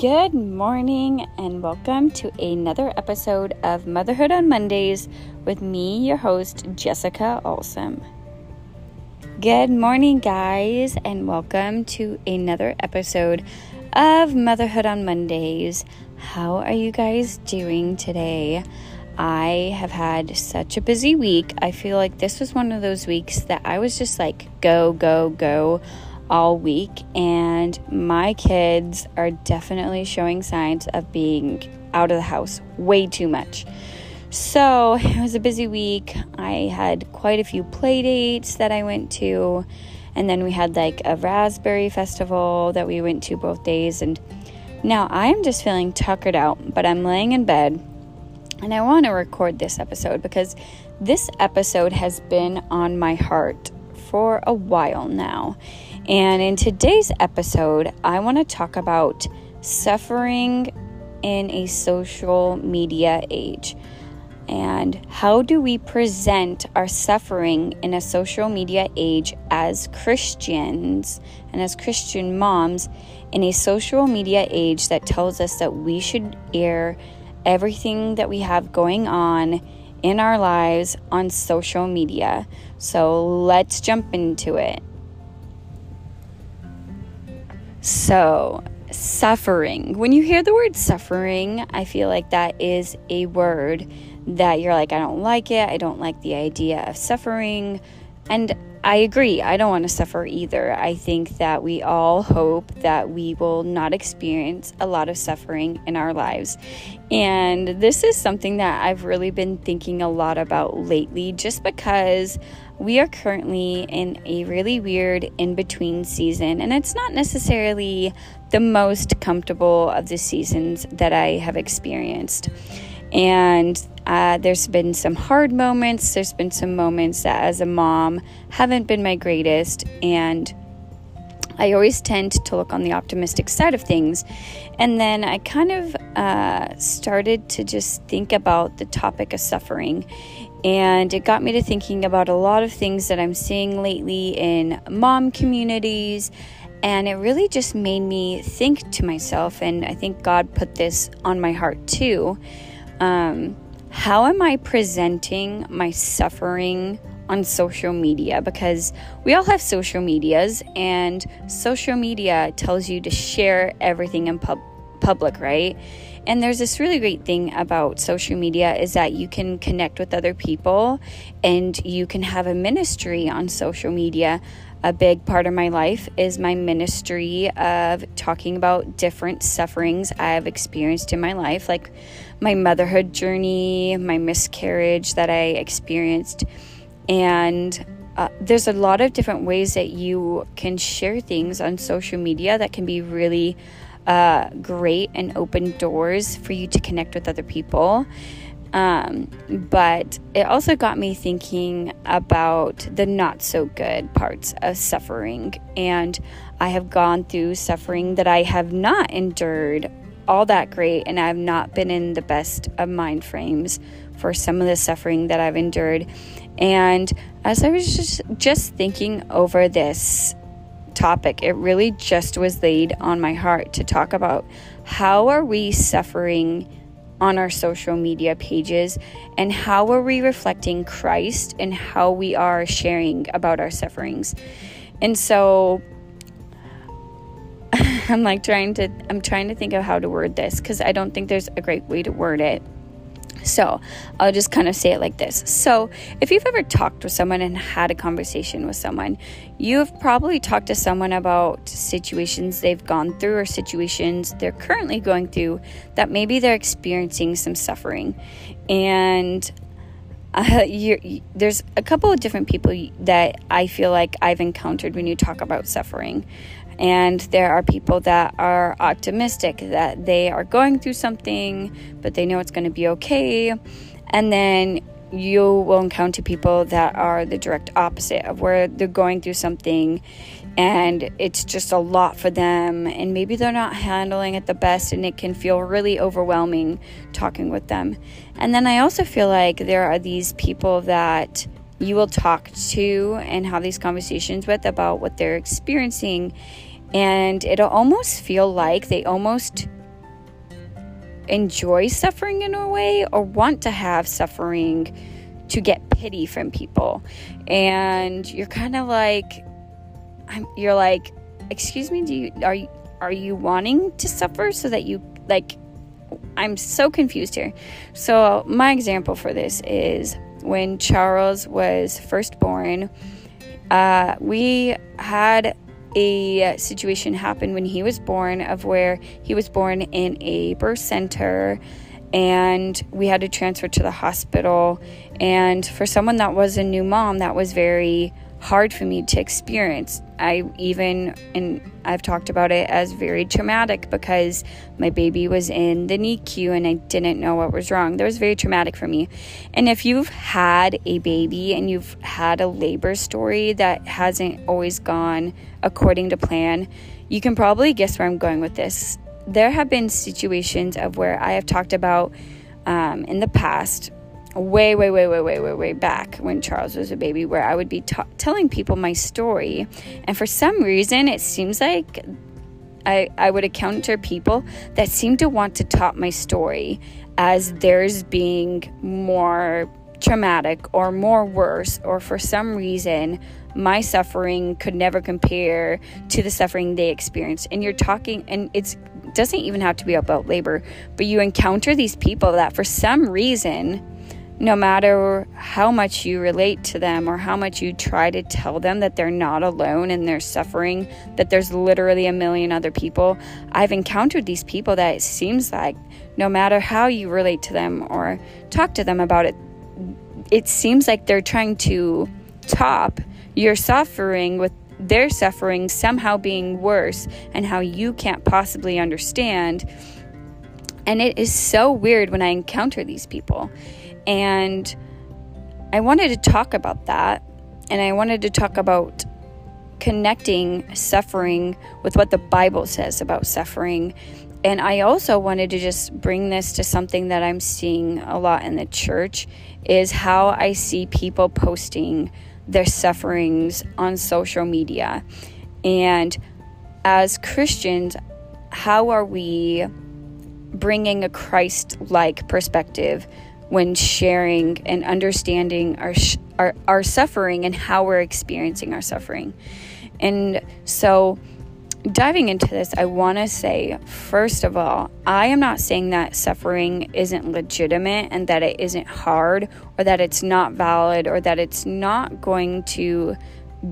Good morning, and welcome to another episode of Motherhood on Mondays with me, your host, Jessica Olson. Good morning, guys, and welcome to another episode of Motherhood on Mondays. How are you guys doing today? I have had such a busy week. I feel like this was one of those weeks that I was just like, go, go, go all week, and my kids are definitely showing signs of being out of the house way too much. So it was a busy week. I had quite a few play dates that I went to, and then we had like a raspberry festival that we went to both days. And now I'm just feeling tuckered out, but I'm laying in bed and I want to record this episode because this episode has been on my heart for a while now. And in today's episode, I want to talk about suffering in a social media age. And how do we present our suffering in a social media age as Christians and as Christian moms in a social media age that tells us that we should air everything that we have going on in our lives on social media? So let's jump into it. So, suffering. When you hear the word suffering, I feel like that is a word that you're like, I don't like it. I don't like the idea of suffering. And I agree. I don't want to suffer either. I think that we all hope that we will not experience a lot of suffering in our lives. And this is something that I've really been thinking a lot about lately just because we are currently in a really weird in between season, and it's not necessarily the most comfortable of the seasons that I have experienced. And uh, there's been some hard moments, there's been some moments that, as a mom, haven't been my greatest, and I always tend to look on the optimistic side of things. And then I kind of uh, started to just think about the topic of suffering and it got me to thinking about a lot of things that I'm seeing lately in mom communities. And it really just made me think to myself, and I think God put this on my heart too. Um, how am I presenting my suffering on social media? Because we all have social medias, and social media tells you to share everything in pub- public, right? And there's this really great thing about social media is that you can connect with other people and you can have a ministry on social media. A big part of my life is my ministry of talking about different sufferings I've experienced in my life, like my motherhood journey, my miscarriage that I experienced. And uh, there's a lot of different ways that you can share things on social media that can be really uh, great and open doors for you to connect with other people. Um, but it also got me thinking about the not so good parts of suffering. And I have gone through suffering that I have not endured all that great, and I have not been in the best of mind frames for some of the suffering that I've endured. And as I was just just thinking over this topic. It really just was laid on my heart to talk about how are we suffering on our social media pages and how are we reflecting Christ and how we are sharing about our sufferings. And so I'm like trying to I'm trying to think of how to word this cuz I don't think there's a great way to word it. So I'll just kind of say it like this. So, if you've ever talked with someone and had a conversation with someone, you've probably talked to someone about situations they've gone through or situations they're currently going through that maybe they're experiencing some suffering. And uh, there's a couple of different people that I feel like I've encountered when you talk about suffering. And there are people that are optimistic that they are going through something, but they know it's going to be okay. And then you will encounter people that are the direct opposite of where they're going through something and it's just a lot for them and maybe they're not handling it the best and it can feel really overwhelming talking with them. And then I also feel like there are these people that you will talk to and have these conversations with about what they're experiencing and it'll almost feel like they almost enjoy suffering in a way or want to have suffering to get pity from people. And you're kind of like, you're like, excuse me, do you, are you, are you wanting to suffer so that you, like, I'm so confused here. So, my example for this is when Charles was first born, uh, we had a situation happened when he was born of where he was born in a birth center and we had to transfer to the hospital. And for someone that was a new mom that was very hard for me to experience. I even, and I've talked about it as very traumatic because my baby was in the NICU and I didn't know what was wrong. That was very traumatic for me. And if you've had a baby and you've had a labor story that hasn't always gone according to plan, you can probably guess where I'm going with this. There have been situations of where I have talked about um, in the past way, way, way, way, way, way, way back when Charles was a baby, where I would be telling people my story. And for some reason, it seems like I, I would encounter people that seem to want to top my story as theirs being more traumatic or more worse, or for some reason, my suffering could never compare to the suffering they experienced. And you're talking, and it doesn't even have to be about labor, but you encounter these people that for some reason, no matter how much you relate to them or how much you try to tell them that they're not alone in their suffering, that there's literally a million other people, I've encountered these people that it seems like no matter how you relate to them or talk to them about it, it seems like they're trying to top your suffering with their suffering somehow being worse and how you can't possibly understand. And it is so weird when I encounter these people. And I wanted to talk about that. And I wanted to talk about connecting suffering with what the Bible says about suffering. And I also wanted to just bring this to something that I'm seeing a lot in the church is how I see people posting their sufferings on social media. And as Christians, how are we bringing a Christ like perspective when sharing and understanding our, our, our suffering and how we're experiencing our suffering. And so, diving into this, I want to say, first of all, I am not saying that suffering isn't legitimate and that it isn't hard or that it's not valid or that it's not going to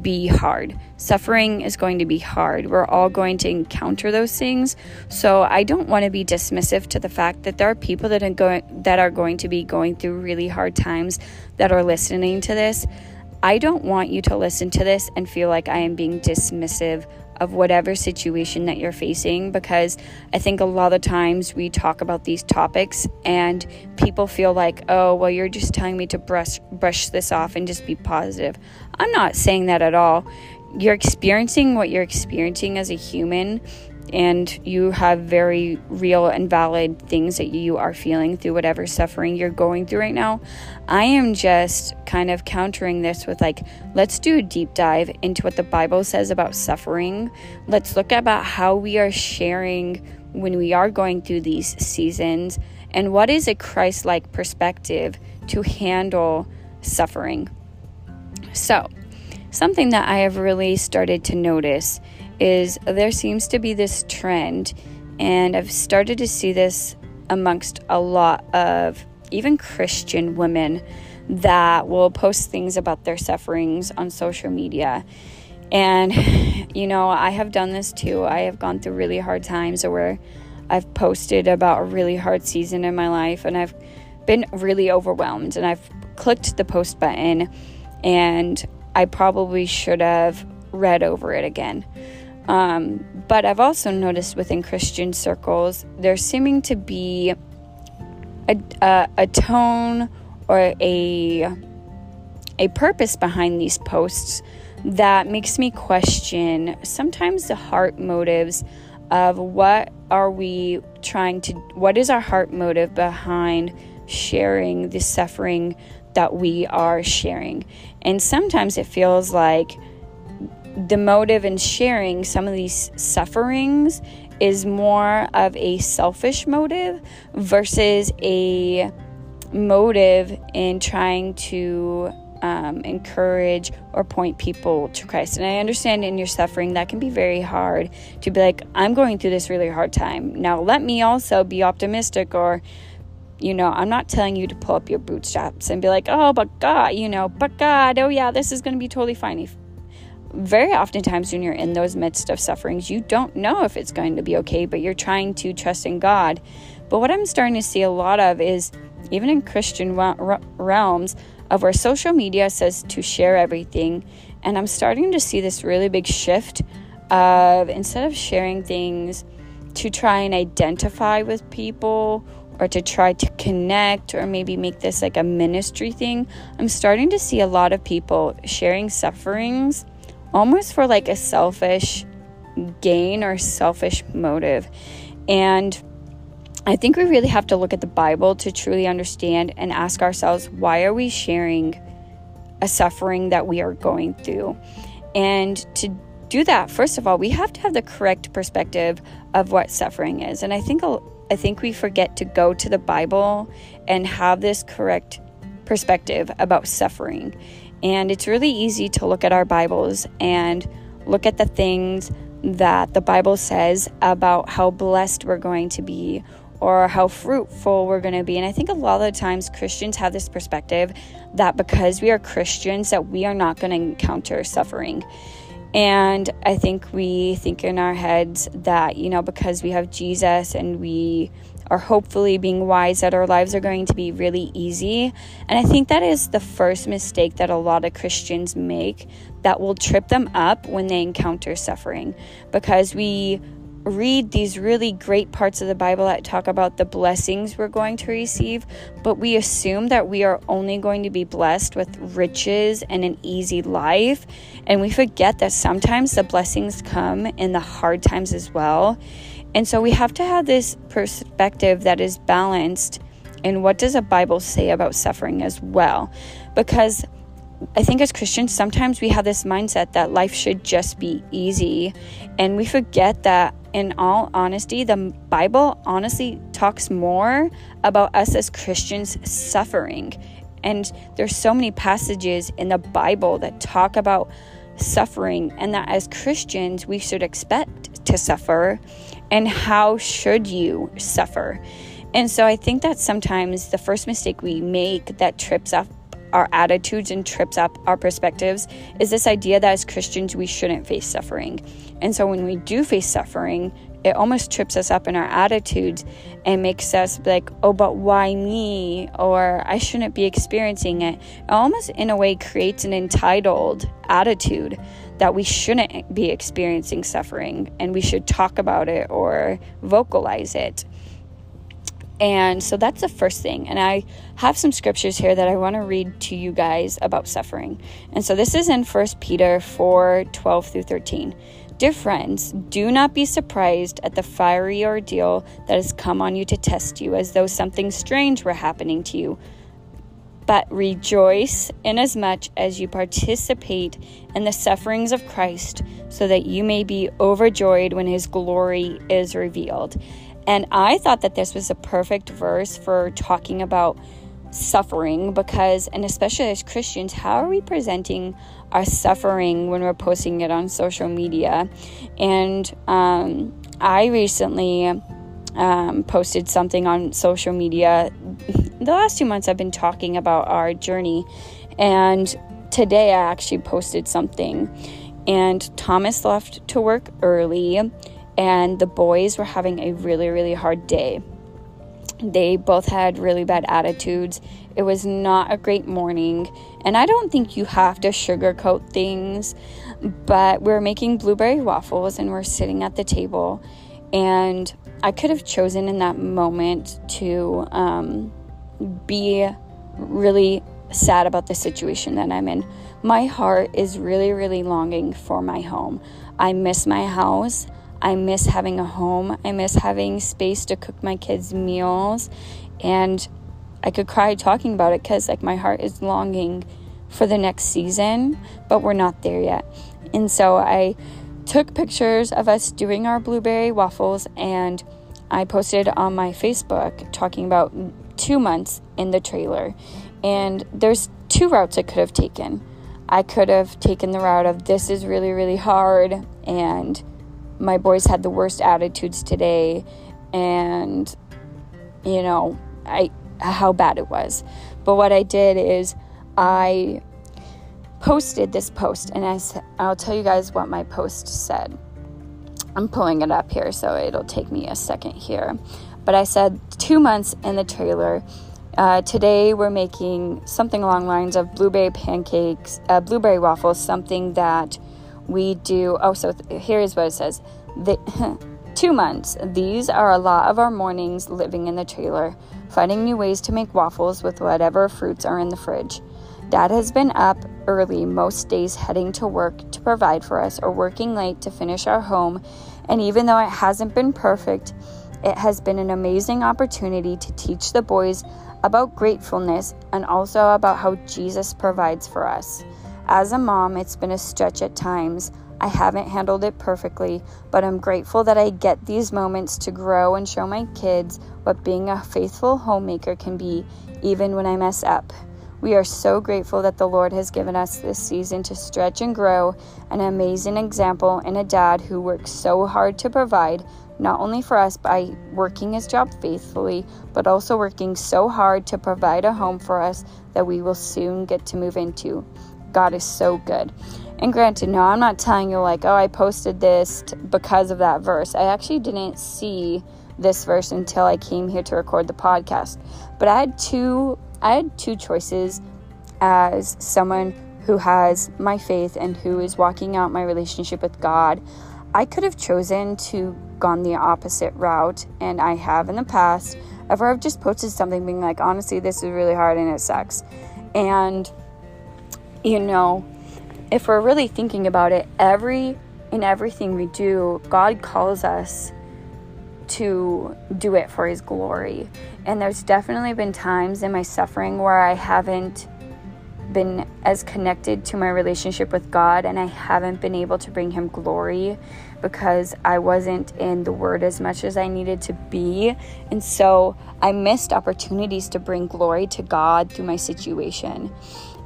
be hard. Suffering is going to be hard. We're all going to encounter those things. So I don't want to be dismissive to the fact that there are people that are going that are going to be going through really hard times that are listening to this. I don't want you to listen to this and feel like I am being dismissive of whatever situation that you're facing because I think a lot of times we talk about these topics and people feel like, "Oh, well you're just telling me to brush brush this off and just be positive." I'm not saying that at all. You're experiencing what you're experiencing as a human and you have very real and valid things that you are feeling through whatever suffering you're going through right now. I am just kind of countering this with like, let's do a deep dive into what the Bible says about suffering. Let's look about how we are sharing when we are going through these seasons and what is a Christ like perspective to handle suffering. So, something that I have really started to notice is there seems to be this trend, and I've started to see this amongst a lot of even Christian women that will post things about their sufferings on social media. And, you know, I have done this too. I have gone through really hard times where I've posted about a really hard season in my life and I've been really overwhelmed and I've clicked the post button and I probably should have read over it again. Um, but I've also noticed within Christian circles, there's seeming to be a, a, a tone or a, a purpose behind these posts that makes me question sometimes the heart motives of what are we trying to, what is our heart motive behind sharing the suffering that we are sharing. And sometimes it feels like the motive in sharing some of these sufferings is more of a selfish motive versus a motive in trying to um, encourage or point people to Christ. And I understand in your suffering that can be very hard to be like, I'm going through this really hard time. Now, let me also be optimistic or you know, I'm not telling you to pull up your bootstraps and be like, oh, but God, you know, but God, oh, yeah, this is going to be totally fine. If, very oftentimes, when you're in those midst of sufferings, you don't know if it's going to be okay, but you're trying to trust in God. But what I'm starting to see a lot of is even in Christian realms, of where social media says to share everything. And I'm starting to see this really big shift of instead of sharing things to try and identify with people or to try to connect or maybe make this like a ministry thing, I'm starting to see a lot of people sharing sufferings almost for like a selfish gain or selfish motive. And I think we really have to look at the Bible to truly understand and ask ourselves why are we sharing a suffering that we are going through? And to do that, first of all, we have to have the correct perspective of what suffering is. And I think I think we forget to go to the Bible and have this correct perspective about suffering. And it's really easy to look at our Bibles and look at the things that the Bible says about how blessed we're going to be or how fruitful we're going to be. And I think a lot of the times Christians have this perspective that because we are Christians that we are not going to encounter suffering. And I think we think in our heads that, you know, because we have Jesus and we are hopefully being wise that our lives are going to be really easy. And I think that is the first mistake that a lot of Christians make that will trip them up when they encounter suffering because we read these really great parts of the Bible that talk about the blessings we're going to receive, but we assume that we are only going to be blessed with riches and an easy life. And we forget that sometimes the blessings come in the hard times as well. And so we have to have this perspective that is balanced. And what does the Bible say about suffering as well? Because I think as Christians, sometimes we have this mindset that life should just be easy. And we forget that, in all honesty, the Bible honestly talks more about us as Christians suffering. And there's so many passages in the Bible that talk about suffering, and that as Christians, we should expect to suffer. And how should you suffer? And so I think that sometimes the first mistake we make that trips up our attitudes and trips up our perspectives is this idea that as Christians we shouldn't face suffering. And so when we do face suffering, it almost trips us up in our attitudes and makes us like, oh, but why me? Or I shouldn't be experiencing it. It almost, in a way, creates an entitled attitude that we shouldn't be experiencing suffering and we should talk about it or vocalize it. And so that's the first thing. And I have some scriptures here that I want to read to you guys about suffering. And so this is in 1 Peter 4 12 through 13. Dear friends, do not be surprised at the fiery ordeal that has come on you to test you, as though something strange were happening to you. But rejoice inasmuch as you participate in the sufferings of Christ, so that you may be overjoyed when his glory is revealed. And I thought that this was a perfect verse for talking about suffering because, and especially as Christians, how are we presenting our suffering when we're posting it on social media? And um, I recently um, posted something on social media. The last two months, I've been talking about our journey, and today I actually posted something. And Thomas left to work early and the boys were having a really, really hard day. They both had really bad attitudes. It was not a great morning, and I don't think you have to sugarcoat things, but we're making blueberry waffles and we're sitting at the table, and I could have chosen in that moment to um, be really sad about the situation that I'm in. My heart is really, really longing for my home. I miss my house. I miss having a home. I miss having space to cook my kids' meals. And I could cry talking about it because, like, my heart is longing for the next season, but we're not there yet. And so I took pictures of us doing our blueberry waffles and I posted on my Facebook talking about two months in the trailer. And there's two routes I could have taken. I could have taken the route of this is really, really hard, and my boys had the worst attitudes today, and you know, I how bad it was. But what I did is I posted this post, and I I'll tell you guys what my post said. I'm pulling it up here, so it'll take me a second here. But I said two months in the trailer uh, today we're making something along lines of blueberry pancakes, uh, blueberry waffles, something that we do. Oh, so th- here's what it says. The, two months. These are a lot of our mornings living in the trailer, finding new ways to make waffles with whatever fruits are in the fridge. Dad has been up early most days heading to work to provide for us or working late to finish our home. And even though it hasn't been perfect, it has been an amazing opportunity to teach the boys about gratefulness and also about how Jesus provides for us. As a mom, it's been a stretch at times. I haven't handled it perfectly, but I'm grateful that I get these moments to grow and show my kids what being a faithful homemaker can be, even when I mess up. We are so grateful that the Lord has given us this season to stretch and grow, an amazing example in a dad who works so hard to provide not only for us by working his job faithfully, but also working so hard to provide a home for us that we will soon get to move into. God is so good. And granted, no, I'm not telling you like, oh, I posted this t- because of that verse. I actually didn't see this verse until I came here to record the podcast. But I had two I had two choices as someone who has my faith and who is walking out my relationship with God. I could have chosen to gone the opposite route, and I have in the past. Ever I've just posted something being like, honestly, this is really hard and it sucks. And, you know, if we're really thinking about it, every in everything we do, God calls us to do it for His glory. And there's definitely been times in my suffering where I haven't been as connected to my relationship with God and I haven't been able to bring Him glory because I wasn't in the Word as much as I needed to be. And so I missed opportunities to bring glory to God through my situation.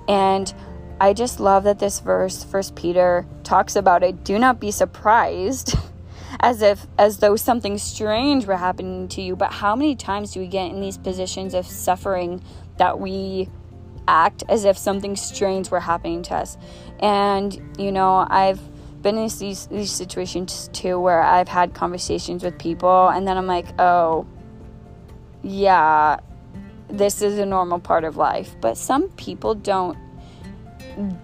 And I just love that this verse, First Peter, talks about it. Do not be surprised. as if as though something strange were happening to you but how many times do we get in these positions of suffering that we act as if something strange were happening to us. And, you know, I've been in these, these situations too where I've had conversations with people and then I'm like, oh, yeah, this is a normal part of life. But some people don't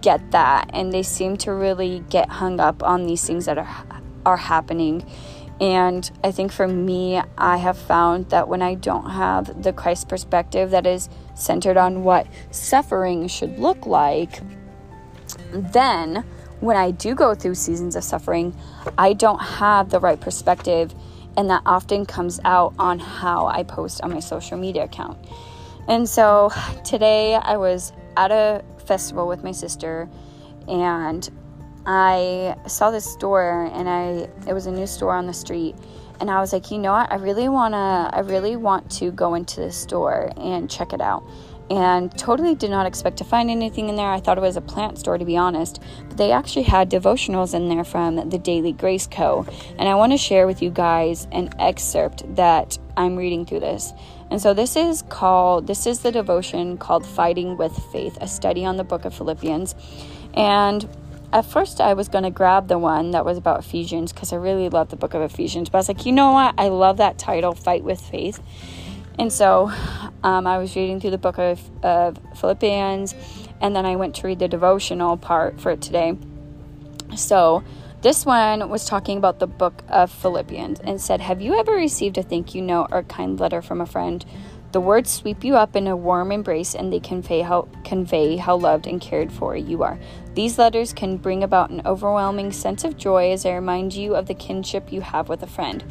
get that and they seem to really get hung up on these things that are are happening and I think for me, I have found that when I don't have the Christ perspective that is centered on what suffering should look like, then when I do go through seasons of suffering, I don't have the right perspective, and that often comes out on how I post on my social media account. And so today I was at a festival with my sister, and I saw this store and I it was a new store on the street and I was like, "You know what? I really want to I really want to go into this store and check it out." And totally did not expect to find anything in there. I thought it was a plant store to be honest, but they actually had devotionals in there from the Daily Grace Co. And I want to share with you guys an excerpt that I'm reading through this. And so this is called this is the devotion called Fighting with Faith, a study on the book of Philippians. And at first I was going to grab the one that was about Ephesians because I really love the book of Ephesians. But I was like, you know what? I love that title, Fight with Faith. And so um, I was reading through the book of, of Philippians, and then I went to read the devotional part for today. So this one was talking about the book of Philippians and said, Have you ever received a thank you note or kind letter from a friend? The words sweep you up in a warm embrace and they convey how, convey how loved and cared for you are. These letters can bring about an overwhelming sense of joy as they remind you of the kinship you have with a friend.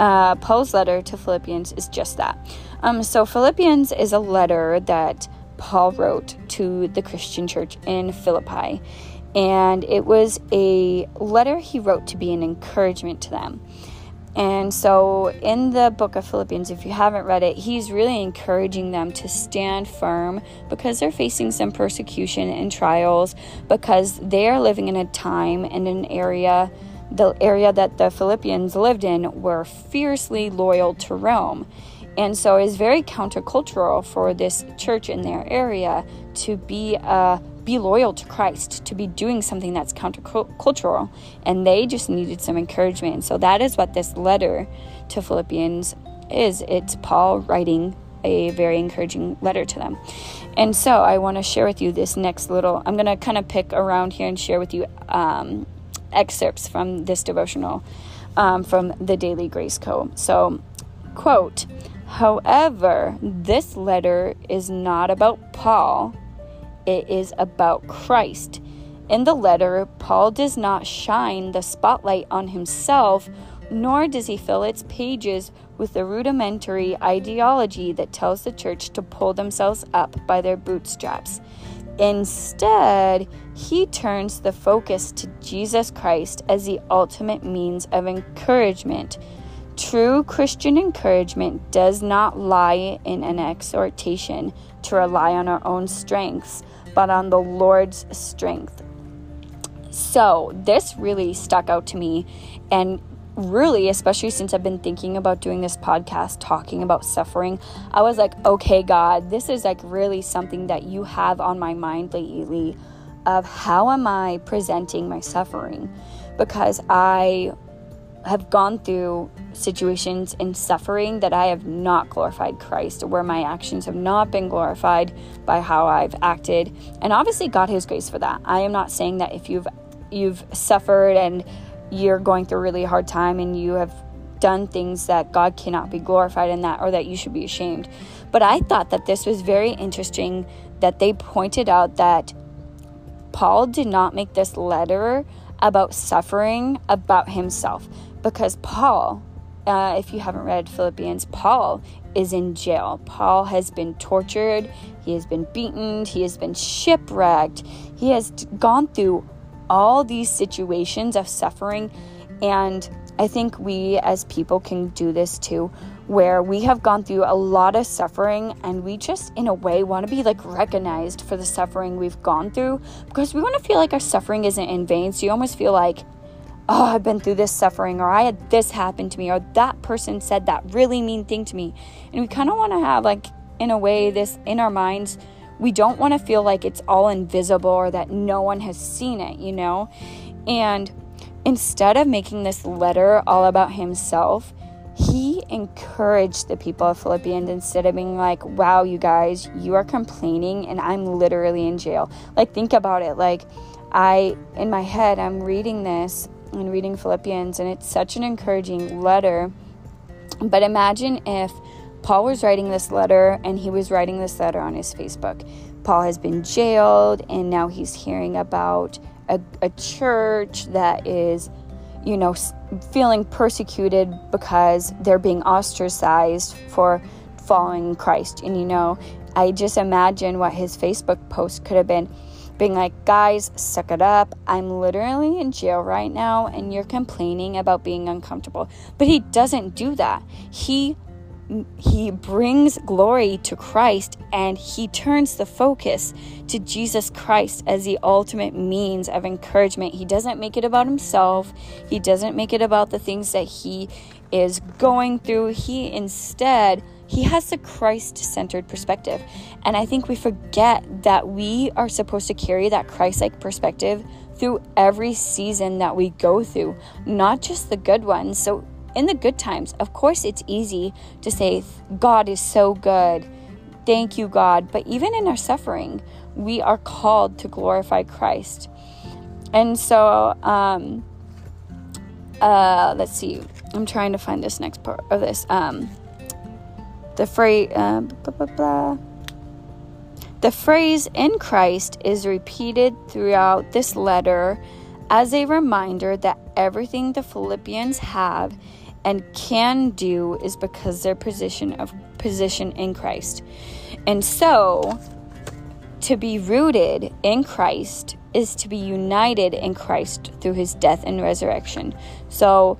Uh, Paul's letter to Philippians is just that. Um, so, Philippians is a letter that Paul wrote to the Christian church in Philippi. And it was a letter he wrote to be an encouragement to them. And so, in the book of Philippians, if you haven't read it, he's really encouraging them to stand firm because they're facing some persecution and trials, because they are living in a time and an area, the area that the Philippians lived in, were fiercely loyal to Rome. And so, it's very countercultural for this church in their area to be a be loyal to Christ, to be doing something that's countercultural. And they just needed some encouragement. And so that is what this letter to Philippians is. It's Paul writing a very encouraging letter to them. And so I want to share with you this next little, I'm going to kind of pick around here and share with you um, excerpts from this devotional um, from the Daily Grace Co. So, quote, However, this letter is not about Paul it is about Christ. In the letter, Paul does not shine the spotlight on himself, nor does he fill its pages with the rudimentary ideology that tells the church to pull themselves up by their bootstraps. Instead, he turns the focus to Jesus Christ as the ultimate means of encouragement. True Christian encouragement does not lie in an exhortation to rely on our own strengths, but on the Lord's strength. So, this really stuck out to me. And really, especially since I've been thinking about doing this podcast talking about suffering, I was like, okay, God, this is like really something that you have on my mind lately of how am I presenting my suffering? Because I have gone through situations in suffering that I have not glorified Christ, where my actions have not been glorified by how I've acted. And obviously God has grace for that. I am not saying that if you've you've suffered and you're going through a really hard time and you have done things that God cannot be glorified in that or that you should be ashamed. But I thought that this was very interesting that they pointed out that Paul did not make this letter about suffering about himself because Paul, uh, if you haven't read Philippians, Paul is in jail. Paul has been tortured, he has been beaten, he has been shipwrecked, he has gone through all these situations of suffering. And I think we as people can do this too, where we have gone through a lot of suffering and we just, in a way, want to be like recognized for the suffering we've gone through because we want to feel like our suffering isn't in vain. So you almost feel like, oh, I've been through this suffering, or I had this happen to me, or that person said that really mean thing to me. And we kind of want to have, like, in a way, this in our minds, we don't want to feel like it's all invisible or that no one has seen it, you know? And instead of making this letter all about himself, he encouraged the people of Philippians instead of being like, wow, you guys, you are complaining and I'm literally in jail. Like, think about it. Like, I, in my head, I'm reading this and reading Philippians, and it's such an encouraging letter. But imagine if Paul was writing this letter and he was writing this letter on his Facebook. Paul has been jailed, and now he's hearing about a, a church that is, you know, feeling persecuted because they're being ostracized for following Christ. And, you know, I just imagine what his Facebook post could have been being like, guys, suck it up. I'm literally in jail right now and you're complaining about being uncomfortable. But he doesn't do that. He he brings glory to Christ and he turns the focus to Jesus Christ as the ultimate means of encouragement. He doesn't make it about himself. He doesn't make it about the things that he is going through. He instead he has a Christ centered perspective. And I think we forget that we are supposed to carry that Christ like perspective through every season that we go through, not just the good ones. So, in the good times, of course, it's easy to say, God is so good. Thank you, God. But even in our suffering, we are called to glorify Christ. And so, um, uh, let's see. I'm trying to find this next part of this. Um, the phrase, uh, blah, blah, blah. The phrase in Christ is repeated throughout this letter as a reminder that everything the Philippians have and can do is because their position of position in Christ. And so to be rooted in Christ is to be united in Christ through his death and resurrection. So,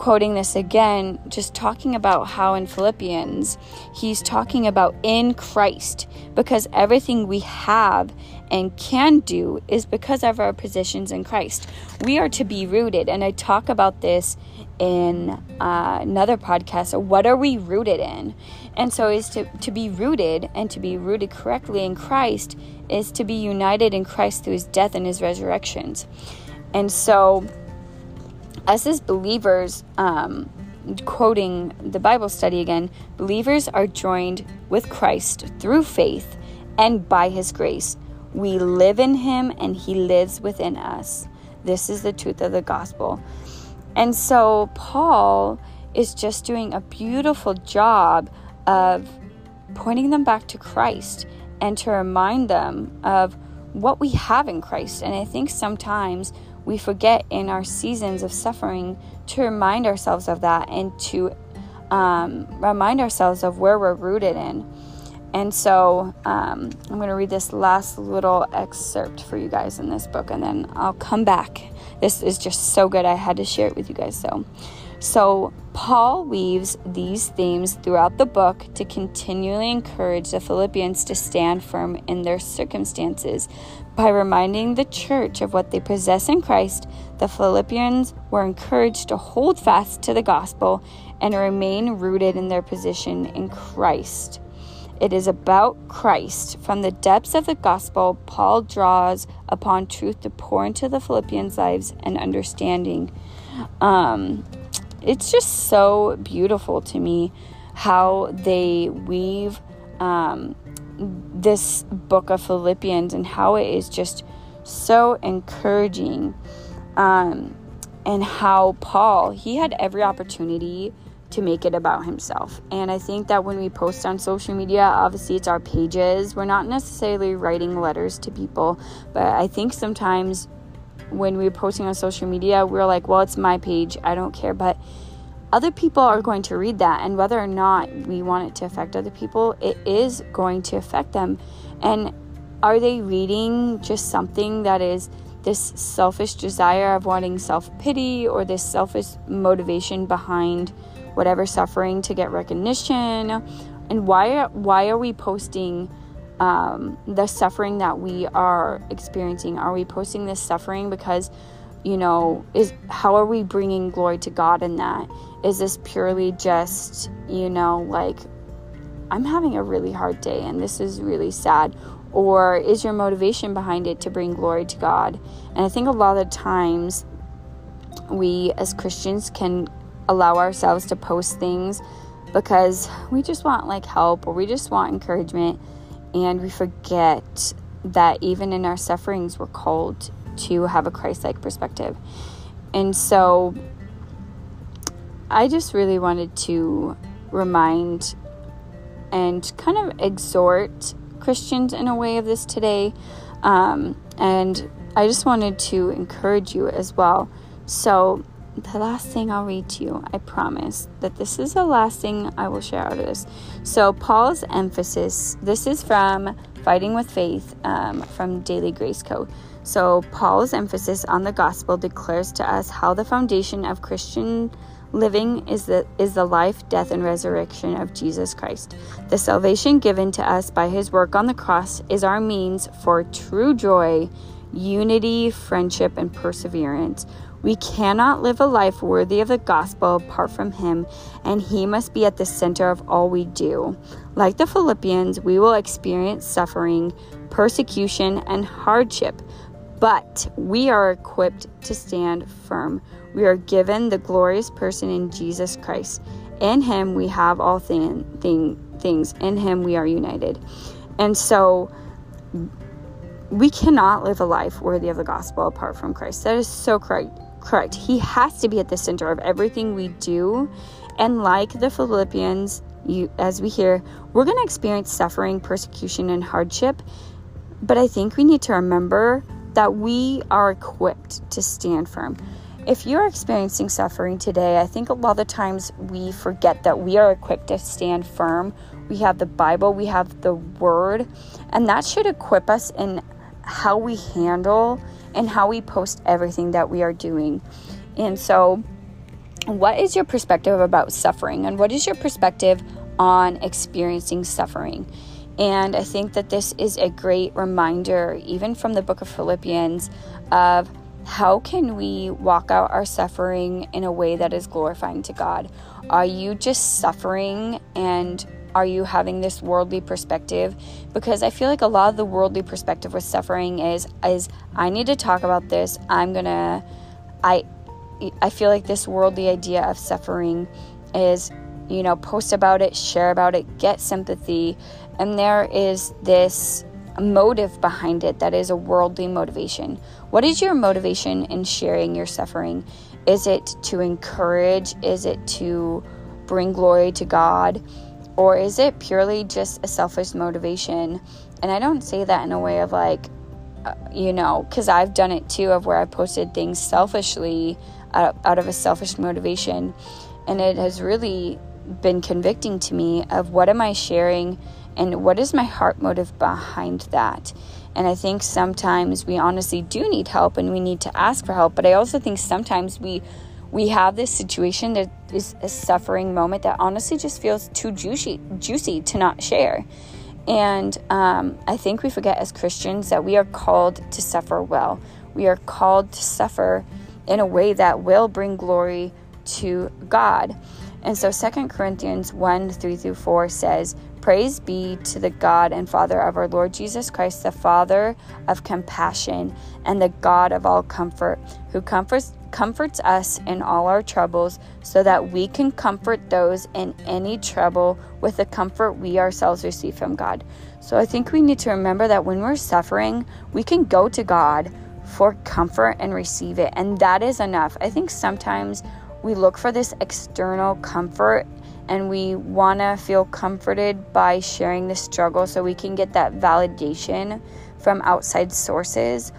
quoting this again, just talking about how in Philippians, he's talking about in Christ because everything we have and can do is because of our positions in Christ. We are to be rooted, and I talk about this in uh, another podcast. What are we rooted in? And so, is to, to be rooted and to be rooted correctly in Christ is to be united in Christ through his death and his resurrections. And so, us as believers, um, quoting the Bible study again, believers are joined with Christ through faith and by his grace. We live in him and he lives within us. This is the truth of the gospel. And so, Paul is just doing a beautiful job of pointing them back to Christ and to remind them of what we have in Christ. And I think sometimes we forget in our seasons of suffering to remind ourselves of that and to um, remind ourselves of where we're rooted in. And so um, I'm going to read this last little excerpt for you guys in this book, and then I'll come back. This is just so good. I had to share it with you guys. So, so Paul weaves these themes throughout the book to continually encourage the Philippians to stand firm in their circumstances. By reminding the church of what they possess in Christ, the Philippians were encouraged to hold fast to the gospel and remain rooted in their position in Christ. It is about Christ. From the depths of the gospel, Paul draws upon truth to pour into the Philippians' lives and understanding. Um, it's just so beautiful to me how they weave um, this book of Philippians and how it is just so encouraging. Um, and how Paul, he had every opportunity to make it about himself. And I think that when we post on social media, obviously it's our pages. We're not necessarily writing letters to people, but I think sometimes when we're posting on social media, we're like, well, it's my page, I don't care. But other people are going to read that, and whether or not we want it to affect other people, it is going to affect them. And are they reading just something that is this selfish desire of wanting self pity or this selfish motivation behind whatever suffering to get recognition? And why, why are we posting? um, the suffering that we are experiencing? Are we posting this suffering because, you know, is how are we bringing glory to God in that? Is this purely just, you know, like I'm having a really hard day and this is really sad? Or is your motivation behind it to bring glory to God? And I think a lot of times we as Christians can allow ourselves to post things because we just want like help or we just want encouragement and we forget that even in our sufferings, we're called to have a Christ like perspective. And so I just really wanted to remind and kind of exhort Christians in a way of this today. Um, and I just wanted to encourage you as well. So the last thing I'll read to you, I promise that this is the last thing I will share out of this. So, Paul's emphasis this is from Fighting with Faith um, from Daily Grace Co. So, Paul's emphasis on the gospel declares to us how the foundation of Christian living is the, is the life, death, and resurrection of Jesus Christ. The salvation given to us by his work on the cross is our means for true joy, unity, friendship, and perseverance. We cannot live a life worthy of the gospel apart from Him, and He must be at the center of all we do. Like the Philippians, we will experience suffering, persecution, and hardship, but we are equipped to stand firm. We are given the glorious person in Jesus Christ. In Him, we have all thing, thing, things. In Him, we are united. And so, we cannot live a life worthy of the gospel apart from Christ. That is so correct. Correct. He has to be at the center of everything we do. And like the Philippians, you as we hear, we're going to experience suffering, persecution and hardship. But I think we need to remember that we are equipped to stand firm. if you're experiencing suffering today, I think a lot of times we forget that we are equipped to stand firm. We have the Bible, we have the Word, and that should equip us in how we handle and how we post everything that we are doing. And so, what is your perspective about suffering? And what is your perspective on experiencing suffering? And I think that this is a great reminder, even from the book of Philippians, of how can we walk out our suffering in a way that is glorifying to God? Are you just suffering and are you having this worldly perspective? Because I feel like a lot of the worldly perspective with suffering is is I need to talk about this. I'm going to I I feel like this worldly idea of suffering is you know, post about it, share about it, get sympathy. And there is this motive behind it that is a worldly motivation. What is your motivation in sharing your suffering? Is it to encourage? Is it to bring glory to God? Or is it purely just a selfish motivation? And I don't say that in a way of like, uh, you know, because I've done it too, of where I posted things selfishly out, out of a selfish motivation. And it has really been convicting to me of what am I sharing and what is my heart motive behind that. And I think sometimes we honestly do need help and we need to ask for help, but I also think sometimes we we have this situation that is a suffering moment that honestly just feels too juicy juicy to not share. And um, I think we forget as Christians that we are called to suffer well. We are called to suffer in a way that will bring glory to God. And so 2 Corinthians 1 3 through 4 says, Praise be to the God and Father of our Lord Jesus Christ, the Father of compassion and the God of all comfort, who comforts, comforts us in all our troubles, so that we can comfort those in any trouble with the comfort we ourselves receive from God. So I think we need to remember that when we're suffering, we can go to God for comfort and receive it, and that is enough. I think sometimes we look for this external comfort and we want to feel comforted by sharing the struggle so we can get that validation from outside sources.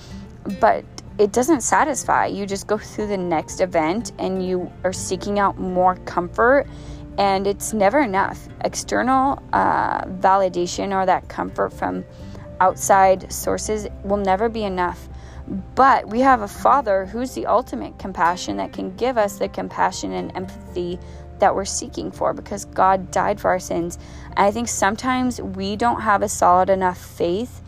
But it doesn't satisfy. You just go through the next event and you are seeking out more comfort, and it's never enough. External uh, validation or that comfort from outside sources will never be enough. But we have a Father who's the ultimate compassion that can give us the compassion and empathy that we're seeking for because God died for our sins. And I think sometimes we don't have a solid enough faith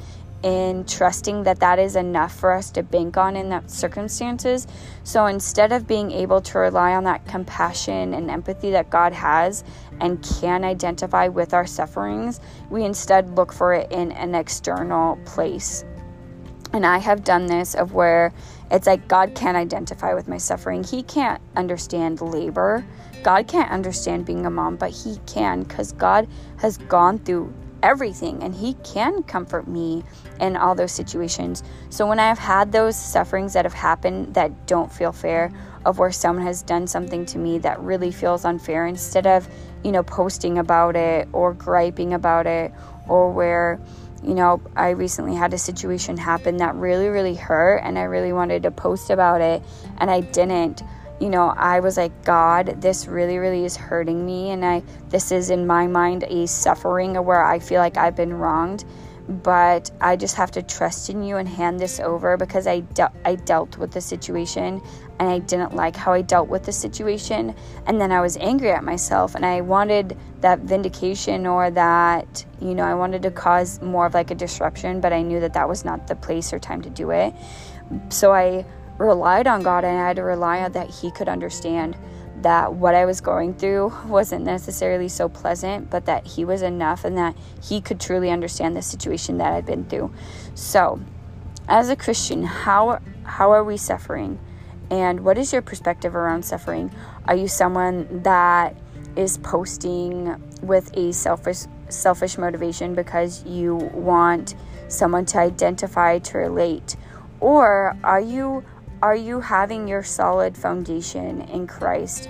in trusting that that is enough for us to bank on in that circumstances. So instead of being able to rely on that compassion and empathy that God has and can identify with our sufferings, we instead look for it in an external place and I have done this of where it's like God can't identify with my suffering. He can't understand labor. God can't understand being a mom, but He can because God has gone through everything and He can comfort me in all those situations. So when I've had those sufferings that have happened that don't feel fair, of where someone has done something to me that really feels unfair, instead of, you know, posting about it or griping about it, or where you know, I recently had a situation happen that really, really hurt, and I really wanted to post about it, and I didn't. You know, I was like, God, this really, really is hurting me, and I, this is in my mind a suffering where I feel like I've been wronged but I just have to trust in you and hand this over because I, de- I dealt with the situation and I didn't like how I dealt with the situation. And then I was angry at myself and I wanted that vindication or that, you know, I wanted to cause more of like a disruption, but I knew that that was not the place or time to do it. So I relied on God and I had to rely on that He could understand that what I was going through wasn't necessarily so pleasant, but that He was enough and that He could truly understand the situation that I'd been through. So, as a Christian, how how are we suffering? And what is your perspective around suffering? Are you someone that is posting with a selfish selfish motivation because you want someone to identify to relate? Or are you are you having your solid foundation in Christ?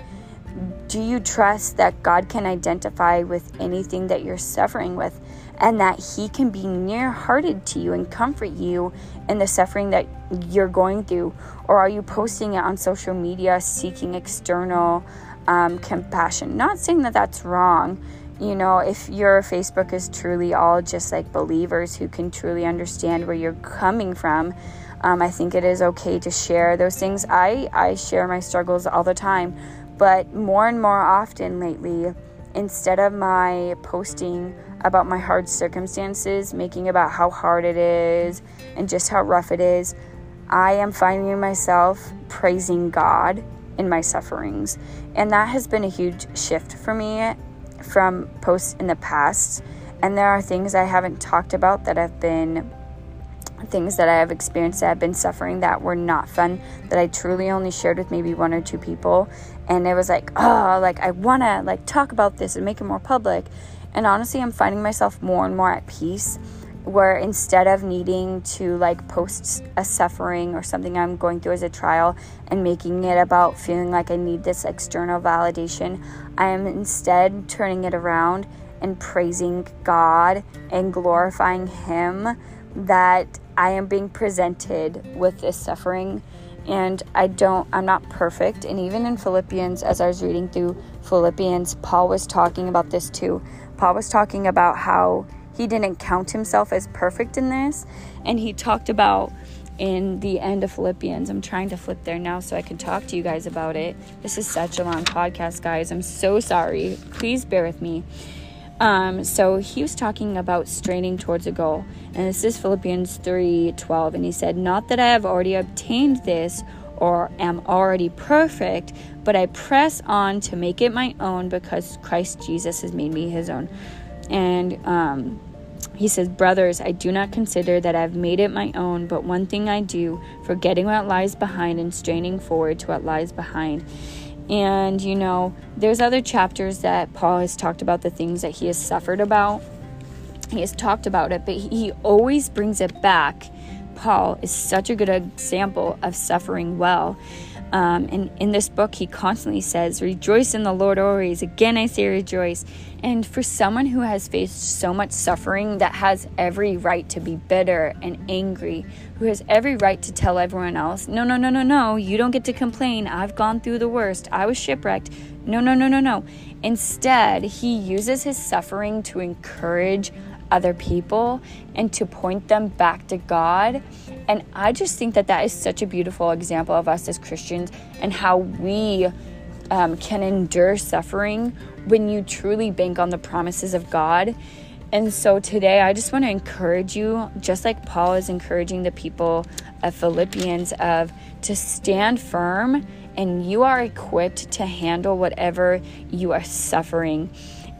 Do you trust that God can identify with anything that you're suffering with? and that He can be near hearted to you and comfort you in the suffering that you're going through? Or are you posting it on social media seeking external um, compassion? Not saying that that's wrong. You know, if your Facebook is truly all just like believers who can truly understand where you're coming from, um, I think it is okay to share those things. I, I share my struggles all the time, but more and more often lately, instead of my posting about my hard circumstances, making about how hard it is and just how rough it is, I am finding myself praising God in my sufferings. And that has been a huge shift for me from posts in the past. And there are things I haven't talked about that have been things that I have experienced that I've been suffering that were not fun that I truly only shared with maybe one or two people. And it was like oh like I want to like talk about this and make it more public. And honestly I'm finding myself more and more at peace where instead of needing to like post a suffering or something I'm going through as a trial and making it about feeling like I need this external validation I am instead turning it around and praising God and glorifying him that I am being presented with this suffering and I don't I'm not perfect and even in Philippians as I was reading through Philippians Paul was talking about this too. Paul was talking about how he didn't count himself as perfect in this and he talked about in the end of Philippians. I'm trying to flip there now so I can talk to you guys about it. This is such a long podcast, guys. I'm so sorry. Please bear with me. Um, so he was talking about straining towards a goal, and this is Philippians 3:12, and he said, "Not that I have already obtained this or am already perfect, but I press on to make it my own because Christ Jesus has made me His own." And um, he says, Brothers, I do not consider that I've made it my own, but one thing I do, forgetting what lies behind and straining forward to what lies behind. And, you know, there's other chapters that Paul has talked about the things that he has suffered about. He has talked about it, but he always brings it back. Paul is such a good example of suffering well. Um, and in this book, he constantly says, Rejoice in the Lord always. Again, I say rejoice. And for someone who has faced so much suffering, that has every right to be bitter and angry, who has every right to tell everyone else, No, no, no, no, no, you don't get to complain. I've gone through the worst. I was shipwrecked. No, no, no, no, no. Instead, he uses his suffering to encourage other people and to point them back to God. And I just think that that is such a beautiful example of us as Christians and how we um, can endure suffering when you truly bank on the promises of God. And so today, I just want to encourage you, just like Paul is encouraging the people of Philippians, of to stand firm, and you are equipped to handle whatever you are suffering.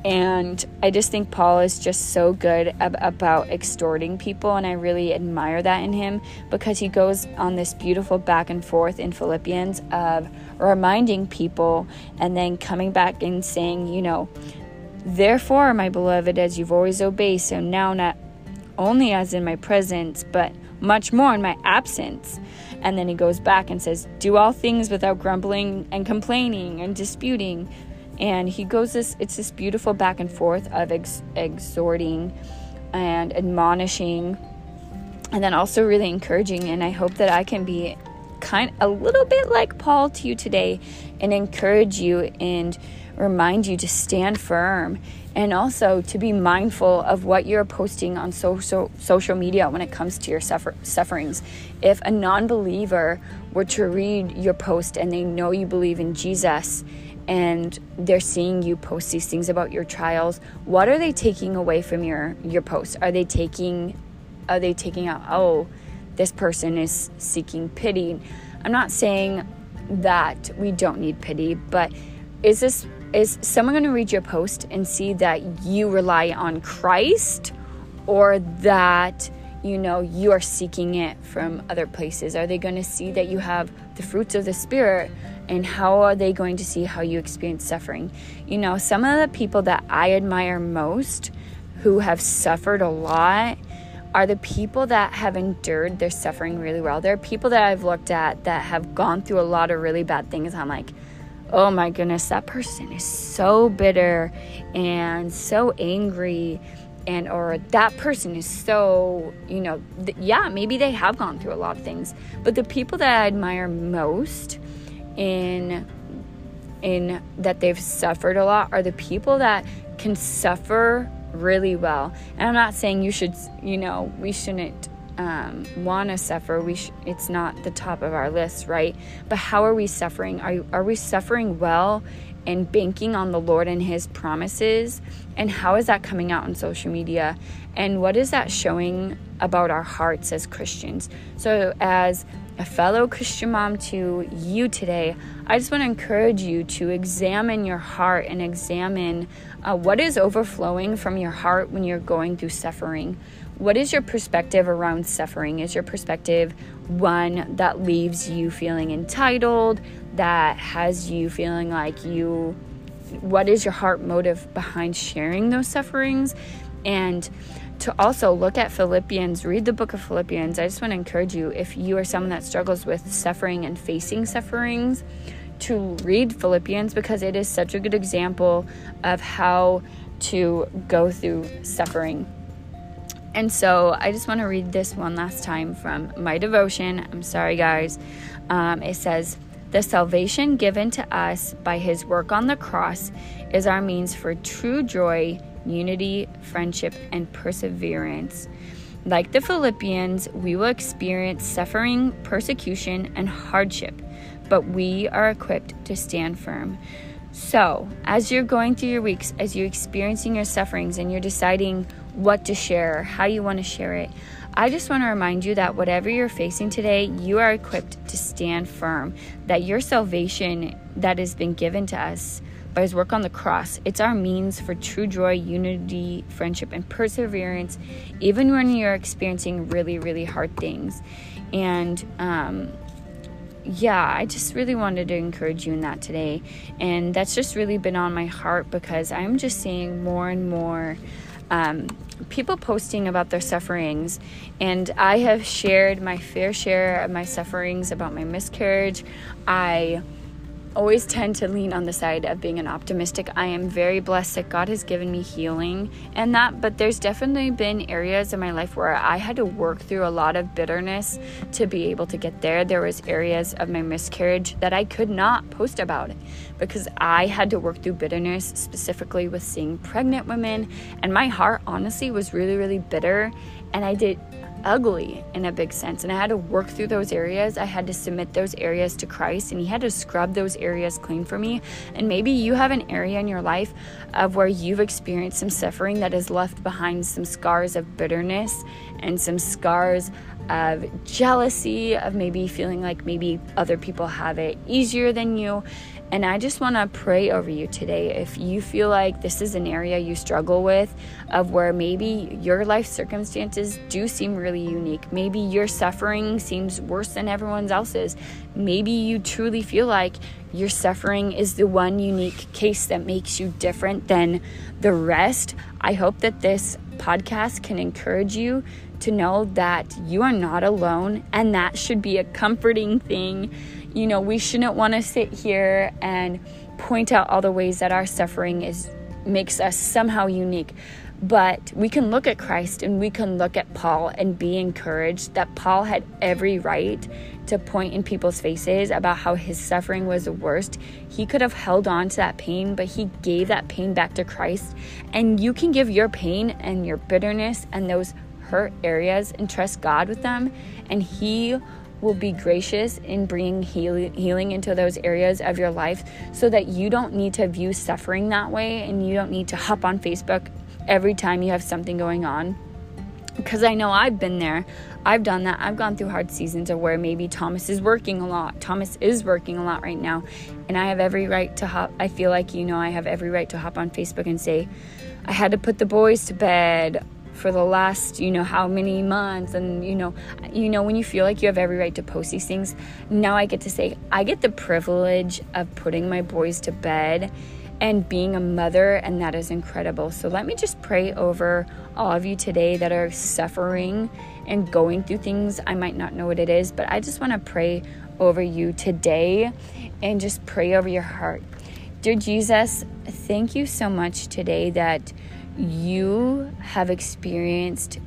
And I just think Paul is just so good ab- about extorting people, and I really admire that in him because he goes on this beautiful back and forth in Philippians of reminding people and then coming back and saying, you know, therefore, my beloved, as you've always obeyed, so now not only as in my presence, but much more in my absence. And then he goes back and says, Do all things without grumbling and complaining and disputing and he goes this it's this beautiful back and forth of ex- exhorting and admonishing and then also really encouraging and i hope that i can be kind a little bit like paul to you today and encourage you and remind you to stand firm and also to be mindful of what you're posting on social social media when it comes to your suffer, sufferings. If a non-believer were to read your post and they know you believe in Jesus and they're seeing you post these things about your trials what are they taking away from your your post are they taking are they taking out oh this person is seeking pity? I'm not saying that we don't need pity but is this is someone going to read your post and see that you rely on christ or that you know you are seeking it from other places are they going to see that you have the fruits of the spirit and how are they going to see how you experience suffering? You know, some of the people that I admire most who have suffered a lot are the people that have endured their suffering really well. There are people that I've looked at that have gone through a lot of really bad things. I'm like, oh my goodness, that person is so bitter and so angry and or that person is so you know th- yeah maybe they have gone through a lot of things but the people that i admire most in in that they've suffered a lot are the people that can suffer really well. And i'm not saying you should you know we shouldn't um, want to suffer. We sh- it's not the top of our list right? But how are we suffering? Are, are we suffering well and banking on the Lord and His promises? And how is that coming out on social media? And what is that showing about our hearts as Christians? So, as a fellow Christian mom to you today, I just want to encourage you to examine your heart and examine uh, what is overflowing from your heart when you're going through suffering. What is your perspective around suffering? Is your perspective one that leaves you feeling entitled, that has you feeling like you what is your heart motive behind sharing those sufferings and to also look at Philippians, read the book of Philippians. I just want to encourage you if you are someone that struggles with suffering and facing sufferings, to read Philippians because it is such a good example of how to go through suffering. And so I just want to read this one last time from my devotion. I'm sorry, guys. Um, it says, the salvation given to us by his work on the cross is our means for true joy, unity, friendship, and perseverance. Like the Philippians, we will experience suffering, persecution, and hardship, but we are equipped to stand firm. So, as you're going through your weeks, as you're experiencing your sufferings, and you're deciding what to share, how you want to share it, I just want to remind you that whatever you're facing today, you are equipped to stand firm. That your salvation that has been given to us by his work on the cross, it's our means for true joy, unity, friendship, and perseverance, even when you're experiencing really, really hard things. And, um, yeah, I just really wanted to encourage you in that today. And that's just really been on my heart because I'm just seeing more and more um, people posting about their sufferings, and I have shared my fair share of my sufferings about my miscarriage. I always tend to lean on the side of being an optimistic. I am very blessed that God has given me healing and that, but there's definitely been areas in my life where I had to work through a lot of bitterness to be able to get there. There was areas of my miscarriage that I could not post about because I had to work through bitterness specifically with seeing pregnant women and my heart honestly was really really bitter and I did ugly in a big sense. And I had to work through those areas. I had to submit those areas to Christ, and He had to scrub those areas clean for me. And maybe you have an area in your life of where you've experienced some suffering that has left behind some scars of bitterness and some scars of jealousy, of maybe feeling like maybe other people have it easier than you. And I just want to pray over you today. If you feel like this is an area you struggle with, of where maybe your life circumstances do seem really unique, maybe your suffering seems worse than everyone else's, maybe you truly feel like your suffering is the one unique case that makes you different than the rest. I hope that this podcast can encourage you to know that you are not alone, and that should be a comforting thing you know, we shouldn't want to sit here and point out all the ways that our suffering is makes us somehow unique. But we can look at Christ and we can look at Paul and be encouraged that Paul had every right to point in people's faces about how his suffering was the worst. He could have held on to that pain, but he gave that pain back to Christ. And you can give your pain and your bitterness and those hurt areas and trust God with them, and He will be gracious in bringing healing into those areas of your life so that you don't need to view suffering that way and you don't need to hop on Facebook every time you have something going on. Because I know I've been there. I've done that. I've gone through hard seasons of where maybe Thomas is working a lot. Thomas is working a lot right now. And I have every right to hop. I feel like, you know, I have every right to hop on Facebook and say, I had to put the boys to bed for the last you know how many months. And you know you know when you feel like you have every right to post these things now i get to say i get the privilege of putting my boys to bed and being a mother and that is incredible. So let me just pray over all of you today that are suffering and going through things. I might not know what it is but i just want to pray over you today and just pray over your heart. Dear jesus thank you so much today that you have experienced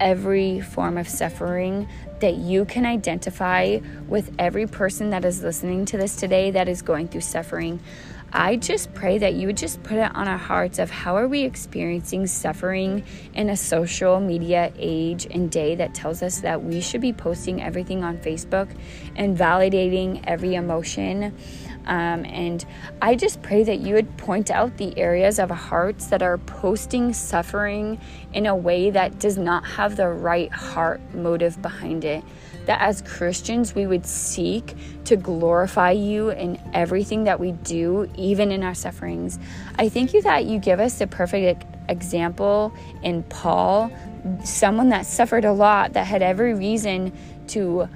every form of suffering that you can identify with every person that is listening to this today that is going through suffering. I just pray that you would just put it on our hearts of how are we experiencing suffering in a social media age and day that tells us that we should be posting everything on Facebook and validating every emotion um, and I just pray that you would point out the areas of hearts that are posting suffering in a way that does not have the right heart motive behind it. That as Christians, we would seek to glorify you in everything that we do, even in our sufferings. I thank you that you give us the perfect example in Paul, someone that suffered a lot, that had every reason to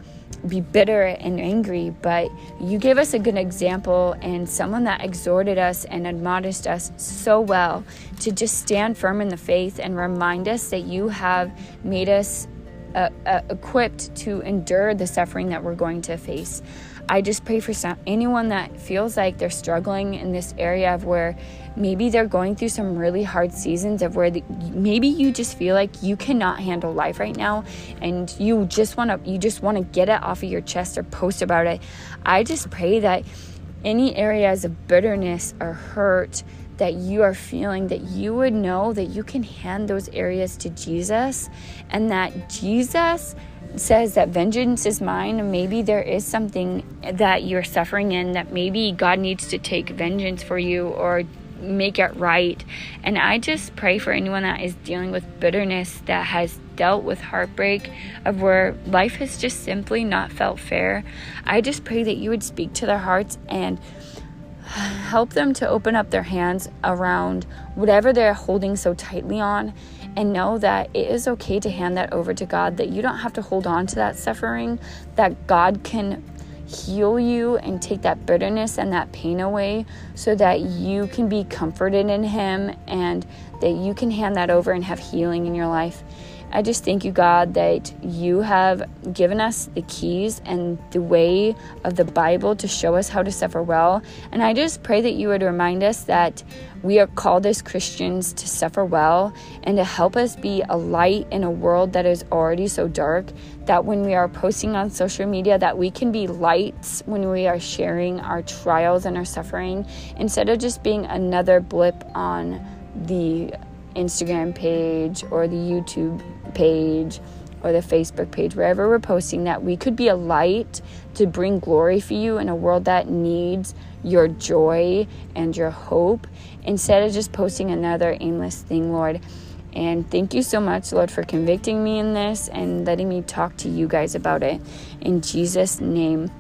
be bitter and angry, but you gave us a good example and someone that exhorted us and admonished us so well to just stand firm in the faith and remind us that you have made us uh, uh, equipped to endure the suffering that we're going to face. I just pray for some, anyone that feels like they're struggling in this area of where maybe they're going through some really hard seasons of where the, maybe you just feel like you cannot handle life right now and you just want to you just want to get it off of your chest or post about it. I just pray that any areas of bitterness or hurt that you are feeling that you would know that you can hand those areas to jesus and that jesus says that vengeance is mine, maybe there is something that you're suffering in that maybe God needs to take vengeance for you or make it right. And I just pray for anyone that is dealing with bitterness, that has dealt with heartbreak, of where life has just simply not felt fair. I just pray that you would speak to their hearts and help them to open up their hands around whatever they're holding so tightly on and know that it is okay to hand that over to God, that you don't have to hold on to that suffering, that God can heal you and take that bitterness and that pain away so that you can be comforted in Him and that you can hand that over and have healing in your life. I just thank you, God, that you have given us the keys and the way of the Bible to show us how to suffer well. And I just pray that you would remind us that we are called as Christians to suffer well and to help us be a light in a world that is already so dark. That when we are posting on social media, that we can be lights when we are sharing our trials and our suffering instead of just being another blip on the Instagram page or the YouTube page or the Facebook page, wherever we're posting, that we could be a light to bring glory for you in a world that needs your joy and your hope instead of just posting another aimless thing, Lord. And thank you so much, Lord, for convicting me in this and letting me talk to you guys about it. In Jesus' name.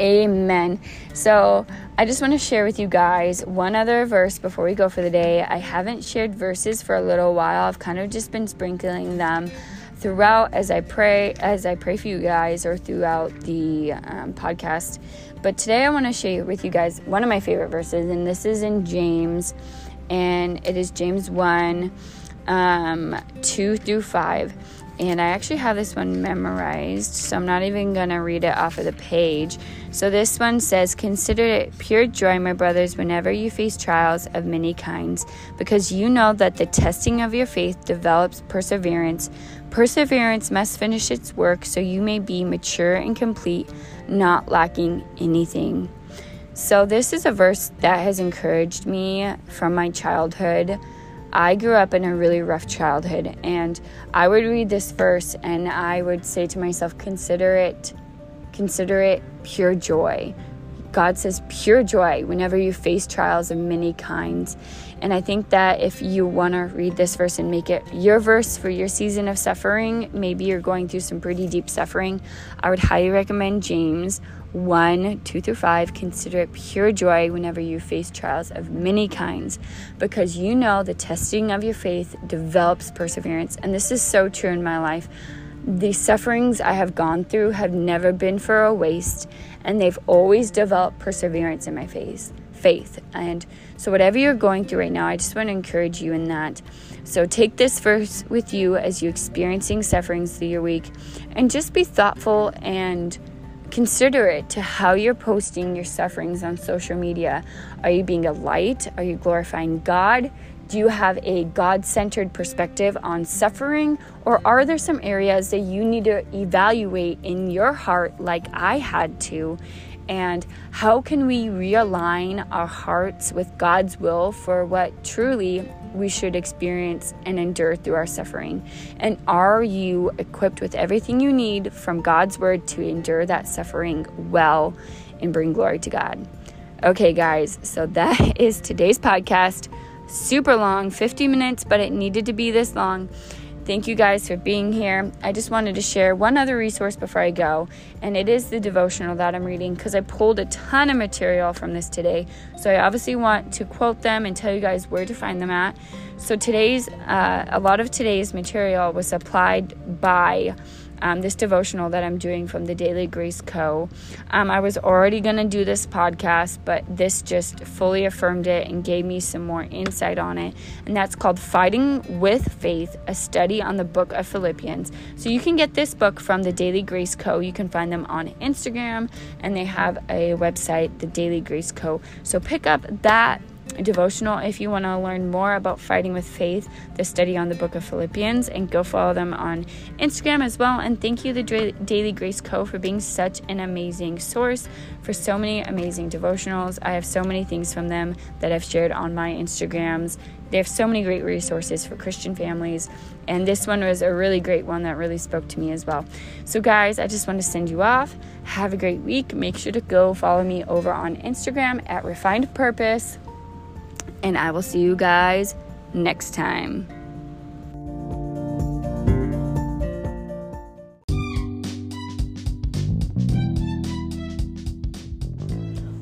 Amen. So, I just want to share with you guys one other verse before we go for the day. I haven't shared verses for a little while. I've kind of just been sprinkling them throughout as I pray, as I pray for you guys, or throughout the um, podcast. But today I want to share with you guys one of my favorite verses, and this is in James, and it is James 1 um, 2 through 5 and I actually have this one memorized, so I'm not even to read it off of the page. So this one says, Consider it pure joy, my brothers, whenever you face trials of many kinds, because you know that the testing of your faith develops perseverance. Perseverance must finish its work so you may be mature and complete, not lacking anything. So, this is a verse that has encouraged me from my childhood. I grew up in a really rough childhood, and I would read this verse and I would say to myself, consider it, consider it pure joy. God says pure joy whenever you face trials of many kinds. And I think that if you want to read this verse and make it your verse for your season of suffering, maybe you're going through some pretty deep suffering, I would highly recommend James 1, 2 through 5, consider it pure joy whenever you face trials of many kinds, because you know the testing of your faith develops perseverance. And this is so true in my life. The sufferings I have gone through have never been for a waste, and they've always developed perseverance in my faith. Faith. And so, whatever you're going through right now, I just want to encourage you in that. So, take this verse with you as you're experiencing sufferings through your week, and just be thoughtful and considerate to how you're posting your sufferings on social media. Are you being a light? Are you glorifying God? Do you have a God centered perspective on suffering? Or are there some areas that you need to evaluate in your heart, like I had to? And how can we realign our hearts with God's will for what truly we should experience and endure through our suffering? And are you equipped with everything you need from God's word to endure that suffering well and bring glory to God? Okay, guys, so that is today's podcast super long, 50 minutes, but it needed to be this long. Thank you guys for being here. I just wanted to share one other resource before I go, and it is the devotional that I'm reading because I pulled a ton of material from this today. So I obviously want to quote them and tell you guys where to find them at. So today's, uh, a lot of today's material was supplied by um, this devotional that I'm doing from the Daily Grace Co. Um, I was already going to do this podcast, but this just fully affirmed it and gave me some more insight on it. And that's called Fighting with Faith, a study on the book of Philippians. So you can get this book from the Daily Grace Co. You can find them on Instagram, and they have a website, the Daily Grace Co. So pick up that devotional if you want to learn more about fighting with faith, the study on the book of Philippians, and go follow them on Instagram as well. And thank you, the Daily Grace Co., for being such an amazing source for so many amazing devotionals. I have so many things from them that I've shared on my Instagrams. They have so many great resources for Christian families, and this one was a really great one that really spoke to me as well. So, guys, I just want to send you off. Have a great week. Make sure to go follow me over on Instagram at Refined Purpose and I will see you guys next time.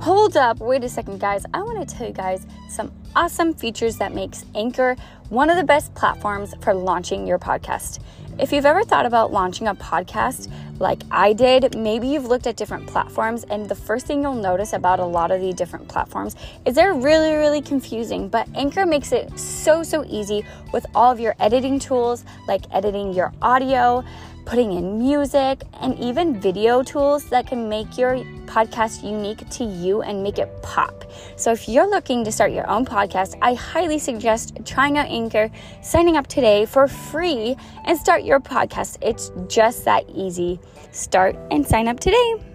Hold up, wait a second, guys. I want to tell you guys some awesome features that makes Anchor one of the best platforms for launching your podcast. If you've ever thought about launching a podcast like I did, maybe you've looked at different platforms, and the first thing you'll notice about a lot of the different platforms is they're really, really confusing. But Anchor makes it so, so easy with all of your editing tools, like editing your audio putting in music, and even video tools that can make your podcast unique to you and make it pop. So, if you're looking to start your own podcast, I highly suggest trying out Anchor, signing up today for free, and start your podcast. It's just that easy. Start and sign up today.